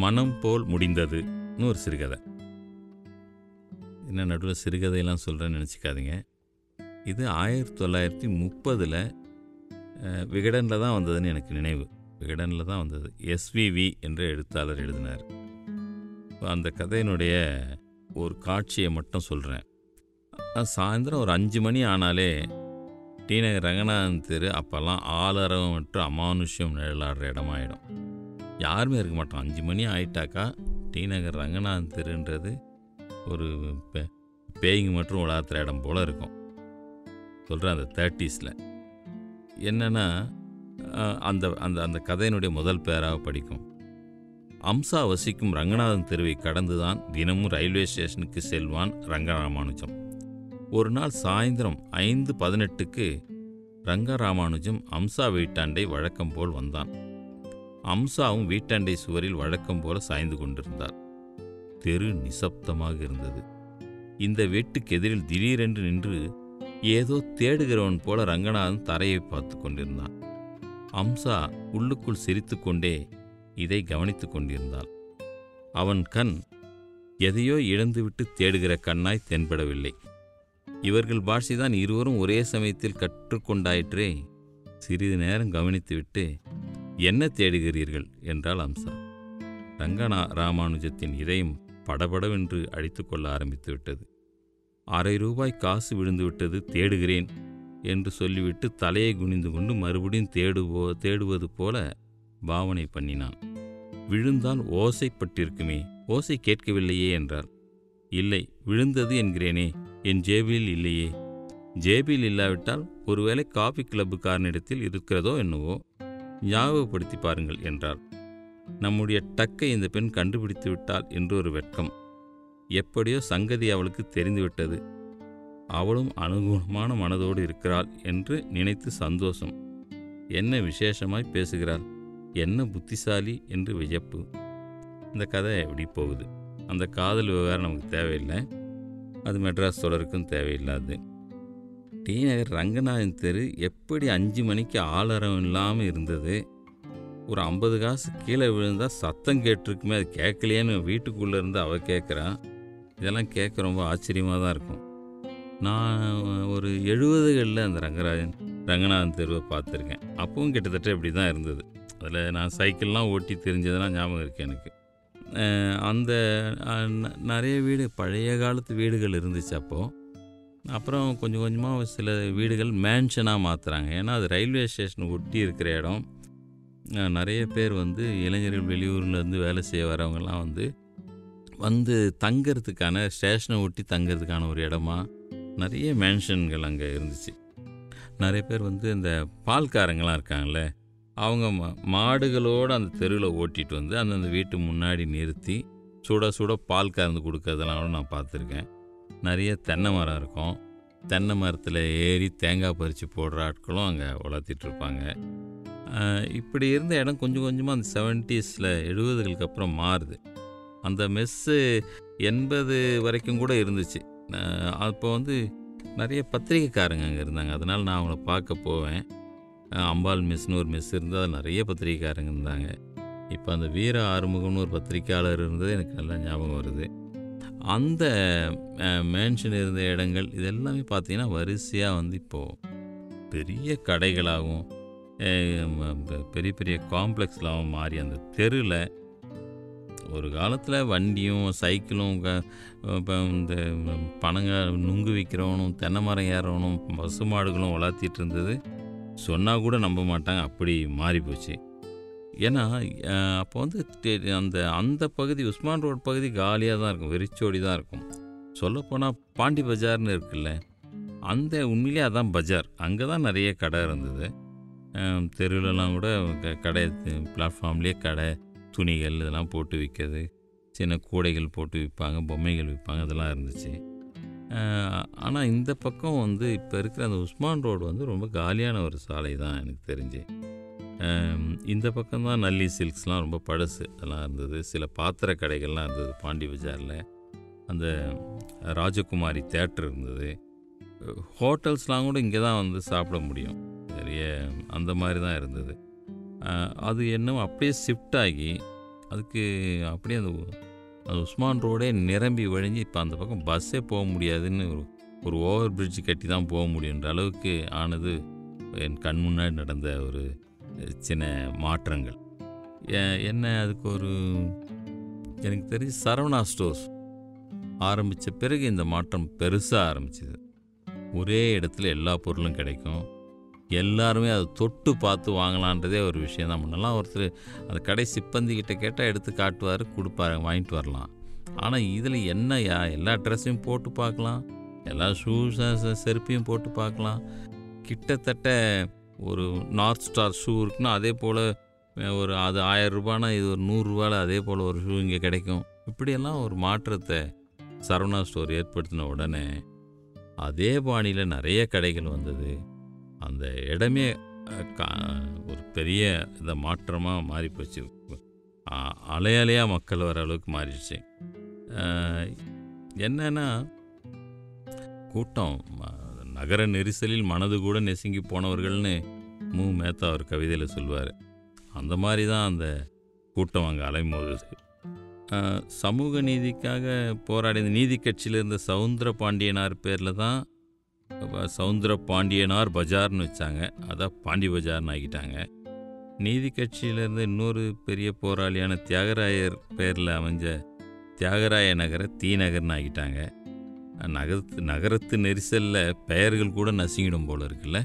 மனம் போல் முடிந்ததுன்னு ஒரு சிறுகதை. என்ன நடுவில் சிறுகதையெல்லாம் சொல்கிறேன்னு நினச்சிக்காதீங்க. இது ஆயிரத்தி தொள்ளாயிரத்தி முப்பதில் விகடனில் தான் வந்ததுன்னு எனக்கு நினைவு. விகடனில் தான் வந்தது. எஸ்விவி என்ற எழுத்தாளர் எழுதினார். அந்த கதையினுடைய ஒரு காட்சியை மட்டும் சொல்கிறேன் சாயந்தரம் ஒரு அஞ்சு மணி ஆனாலே டி நகர் ரங்கநாதன் தெரு அப்போல்லாம் ஆலரவம் மற்றும் அமானுஷ்யம் நிழலாடுற இடமாயிடும். யாருமே இருக்க மாட்டோம். அஞ்சு மணி ஆயிட்டாக்கா டி நகர் ரங்கநாதன் தெருன்றது ஒரு பே- பேய்ங்க மற்றும் உலாத்துற இடம் போல் இருக்கும். சொல்கிறேன் அந்த தேர்ட்டிஸில் என்னென்னா அந்த அந்த அந்த கதையினுடைய முதல் பேராக படிக்கும். அம்சா வசிக்கும் ரங்கநாதன் தெருவை கடந்துதான் தினமும் ரயில்வே ஸ்டேஷனுக்கு செல்வான் ரங்கராமானுஜம். ஒரு நாள் சாயந்தரம் ஐந்து பதினெட்டுக்கு ரங்கராமானுஜம் அம்சா வீட்டாண்டை வழக்கம் போல் வந்தான். அம்சாவும் வீட்டாண்டை சுவரில் வழக்கம் போல சாய்ந்து கொண்டிருந்தார். தெரு நிசப்தமாக இருந்தது. இந்த வீட்டுக்கு எதிரில் திடீரென்று நின்று ஏதோ தேடுகிறவன் போல ரங்கநாதன் தரையை பார்த்து கொண்டிருந்தான். அம்சா உள்ளுக்குள் சிரித்துக்கொண்டே இதை கவனித்துக் கொண்டிருந்தாள். அவன் கண் எதையோ இழந்துவிட்டு தேடுகிற கண்ணாய் தென்படவில்லை. இவர்கள் பாஷைதான் இருவரும் ஒரே சமயத்தில் கற்றுக்கொண்டாயிற்றே சிறிது நேரம் கவனித்துவிட்டு என்ன தேடுகிறீர்கள்? என்றாள் அம்சா. ரங்கனா ராமானுஜத்தின் இதயம் படபடவென்று அடித்துக்கொள்ள ஆரம்பித்து விட்டது அரை ரூபாய் காசு விழுந்துவிட்டது தேடுகிறேன் என்று சொல்லிவிட்டு தலையை குனிந்து கொண்டு மறுபடியும் தேடுவோ தேடுவது போல பாவனை பண்ணினான். விழுந்தால் ஓசைப்பட்டிருக்குமே ஓசை கேட்கவில்லையே என்றார் இல்லை விழுந்தது என்கிறேனே என் ஜேபியில் இல்லையே. ஜேபியில் இல்லாவிட்டால் ஒருவேளை காஃபி கிளப்புக்காரனிடத்தில் இருக்கிறதோ என்னவோ. ஞாபகப்படுத்தி பாருங்கள் என்றார். நம்முடைய டக்கை இந்த பெண் கண்டுபிடித்து விட்டாள் என்று ஒரு வெட்கம். எப்படியோ சங்கதி அவளுக்கு தெரிந்துவிட்டது. அவளும் அனுகூலமான மனதோடு இருக்கிறாள் என்று நினைத்து சந்தோஷம். என்ன விசேஷமாய் பேசுகிறாள்? என்ன புத்திசாலி என்று வியப்பு. இந்த கதை எப்படி போகுது? அந்த காதல் விவகாரம் நமக்கு தேவையில்லை. அது மெட்ராஸ் தொடருக்கும் தேவையில்லாது. டி நகர் ரங்கநாதன் தெரு எப்படி அஞ்சு மணிக்கு ஆளரம் இல்லாமல் இருந்தது? ஒரு ஐம்பது காசு கீழே விழுந்தா சத்தம் கேட்டிருக்குமே அது கேட்கலையேன்னு வீட்டுக்குள்ளே இருந்து அவள் கேட்குறான் இதெல்லாம் கேட்க ரொம்ப ஆச்சரியமாக தான் இருக்கும். நான் ஒரு எழுபதுகளில் அந்த ரங்கராஜன் ரங்கநாதன் தெருவை பார்த்துருக்கேன். அப்பவும் கிட்டத்தட்ட இப்படி தான் இருந்தது. அதில் நான் சைக்கிள்லாம் ஓட்டி தெரிஞ்சதெல்லாம் ஞாபகம் இருக்குது எனக்கு. அந்த நிறைய வீடு பழைய காலத்து வீடுகள் இருந்துச்சு அப்போது அப்புறம் கொஞ்சம் கொஞ்சமாக சில வீடுகள் மேன்ஷனாக மாற்றுறாங்க ஏன்னா அது ரயில்வே ஸ்டேஷன் ஒட்டி இருக்கிற இடம். நிறைய பேர் வந்து இளைஞர்கள் வெளியூர்லேருந்து வேலை செய்ய வரவங்கெல்லாம் வந்து வந்து தங்கிறதுக்கான ஸ்டேஷனை ஒட்டி தங்கிறதுக்கான ஒரு இடமா நிறைய மேன்ஷன்கள் அங்கே இருந்துச்சு. நிறைய பேர் வந்து இந்த பால்காரங்களாம் இருக்காங்களே அவங்க மா- மாடுகளோடு அந்த தெருவில் ஓட்டிகிட்டு வந்து அந்தந்த வீட்டு முன்னாடி நிறுத்தி சுட சுட பால் கறந்து கொடுக்கறதெல்லாம் கூட நான் பார்த்துருக்கேன். நிறைய தென்னை மரம் இருக்கும். தென்னை மரத்தில் ஏறி தேங்காய் பறித்து போடுற ஆட்களும் அங்கே வளர்த்திட்டு இருப்பாங்க. இப்படி இருந்த இடம் கொஞ்சம் கொஞ்சமாக அந்த செவன்ட்டீஸில் எழுபதுகளுக்கு அப்புறம் மாறுது. அந்த மெஸ்ஸு எண்பது வரைக்கும் கூட இருந்துச்சு. அப்போ வந்து நிறைய பத்திரிக்கைக்காரங்க அங்கே இருந்தாங்க. அதனால் நான் அவங்கள பார்க்க போவேன். அம்பாள் மெஸ்ஸுன்னு ஒரு மெஸ் இருந்தால் நிறைய பத்திரிக்கைக்காரங்க இருந்தாங்க. இப்போ அந்த வீர ஆறுமுகம்னு ஒரு பத்திரிக்கையாளர் இருந்தது. எனக்கு நல்லா ஞாபகம் வருது. அந்த மேன்ஷன் இருந்த இடங்கள் இதெல்லாமே பார்த்தீங்கன்னா வரிசையாக வந்து இப்போது பெரிய கடைகளாகவும் பெரிய பெரிய காம்ப்ளெக்ஸ்லாகவும் மாறி அந்த தெருவில் ஒரு காலத்தில் வண்டியும் சைக்கிளும் க- இப்போ இந்த பணங்க நுங்கு விற்கிறவனும் தென்னை மரம் ஏறவனும் பசு மாடுகளும் வளர்த்திட்டு இருந்தது. சொன்னால் கூட நம்ப மாட்டாங்க. அப்படி மாறி போச்சு ஏன்னா அப்போ வந்து அந்த அந்த பகுதி உஸ்மான் ரோட் பகுதி காலியாக தான் இருக்கும் வெறிச்சோடி தான் இருக்கும். சொல்லப்போனால் பாண்டி பஜார்னு இருக்குல்ல அந்த உண்மையிலே அதான் பஜார். அங்கே தான் நிறைய கடை இருந்தது. தெருவிலலாம் கூட க- கடை பிளாட்ஃபார்ம்லேயே கடை துணிகள் இதெல்லாம் போட்டு விற்கிறது. சின்ன கூடைகள் போட்டு விற்பாங்க பொம்மைகள் விற்பாங்க இதெல்லாம் இருந்துச்சு. ஆனால் இந்த பக்கம் வந்து இப்போ இருக்கிற அந்த உஸ்மான் ரோடு வந்து ரொம்ப காலியான ஒரு சாலை தான் எனக்கு தெரிஞ்சு. இந்த பக்கம் தான் நல்லி சில்க்ஸ்லாம் ரொம்ப பழசு அதெல்லாம் இருந்தது. சில பாத்திர கடைகள்லாம் இருந்தது பாண்டி பஜாரில். அந்த ராஜகுமாரி தேட்டர் இருந்தது. ஹோட்டல்ஸ்லாம் கூட இங்கே தான் வந்து சாப்பிட முடியும். நிறைய அந்த மாதிரி தான் இருந்தது. அது என்னமோ அப்படியே ஷிஃப்ட் ஆகி அதுக்கு அப்படியே அந்த அந்த உஸ்மான் ரோடே நிரம்பி வழிஞ்சு இப்போ அந்த பக்கம் பஸ்ஸே போக முடியாதுன்னு ஒரு ஒரு ஓவர் பிரிட்ஜ் கட்டி தான் போக முடியுன்ற அளவுக்கு ஆனது என் கண் முன்னாடி நடந்த ஒரு சின்ன மாற்றங்கள். என்ன அதுக்கு ஒரு எனக்கு தெரிஞ்சு சரவணா ஸ்டோர்ஸ் ஆரம்பித்த பிறகு இந்த மாற்றம் பெருசாக ஆரம்பிச்சிது. ஒரே இடத்துல எல்லா பொருளும் கிடைக்கும். எல்லாருமே அதை தொட்டு பார்த்து வாங்கலான்றதே ஒரு விஷயம் தான். முன்னெல்லாம் ஒருத்தர் அந்த கடை சிப்பந்திக்கிட்ட கேட்டால் எடுத்து காட்டுவார் கொடுப்பாரு வாங்கிட்டு வரலாம். ஆனால் இதில் என்னையா? எல்லா ட்ரெஸ்ஸையும் போட்டு பார்க்கலாம். எல்லா ஷூ செருப்பையும் போட்டு பார்க்கலாம். கிட்டத்தட்ட ஒரு நார்த் ஸ்டார் ஷூ இருக்குன்னா அதே போல் ஒரு அது ஆயிரம் ரூபானா இது ஒரு நூறுரூவாவில் அதே போல் ஒரு ஷூ இங்கே கிடைக்கும். இப்படியெல்லாம் ஒரு மாற்றத்தை சரவணா ஸ்டோர் ஏற்படுத்தின உடனே அதே பாணியில் நிறைய கடைகள் வந்தது. அந்த இடமே கா- ஒரு பெரிய இதை மாற்றமாக மாறி போச்சு மக்கள் வர அளவுக்கு மாறிடுச்சு. என்னென்னா என்னன்னா கூட்டம் ம- நகர நெரிசலில் மனது கூட நெசுங்கி போனவர்கள்னு மு. மேத்தா அவர் கவிதையில் சொல்லுவார் அந்த மாதிரி தான் அந்த கூட்டம் அங்கே அலைமோதுது. சமூக நீதிக்காக போராடிய இந்த நீதி கட்சியில் இருந்த சவுந்தர பாண்டியனார் பேரில் தான் சவுந்தர பாண்டியனார் பஜார்னு வச்சாங்க. அதான் பாண்டி பஜார்னு ஆக்கிட்டாங்க. நீதி கட்சியிலேருந்து இன்னொரு பெரிய போராளியான தியாகராயர் பேரில் அமைஞ்ச தியாகராய நகரை தீ நகர்னு ஆக்கிட்டாங்க. நகரத்து நகரத்து நெரிசலில் பெயர்கள் கூட நசுங்கிடும் போல இருக்குல்ல?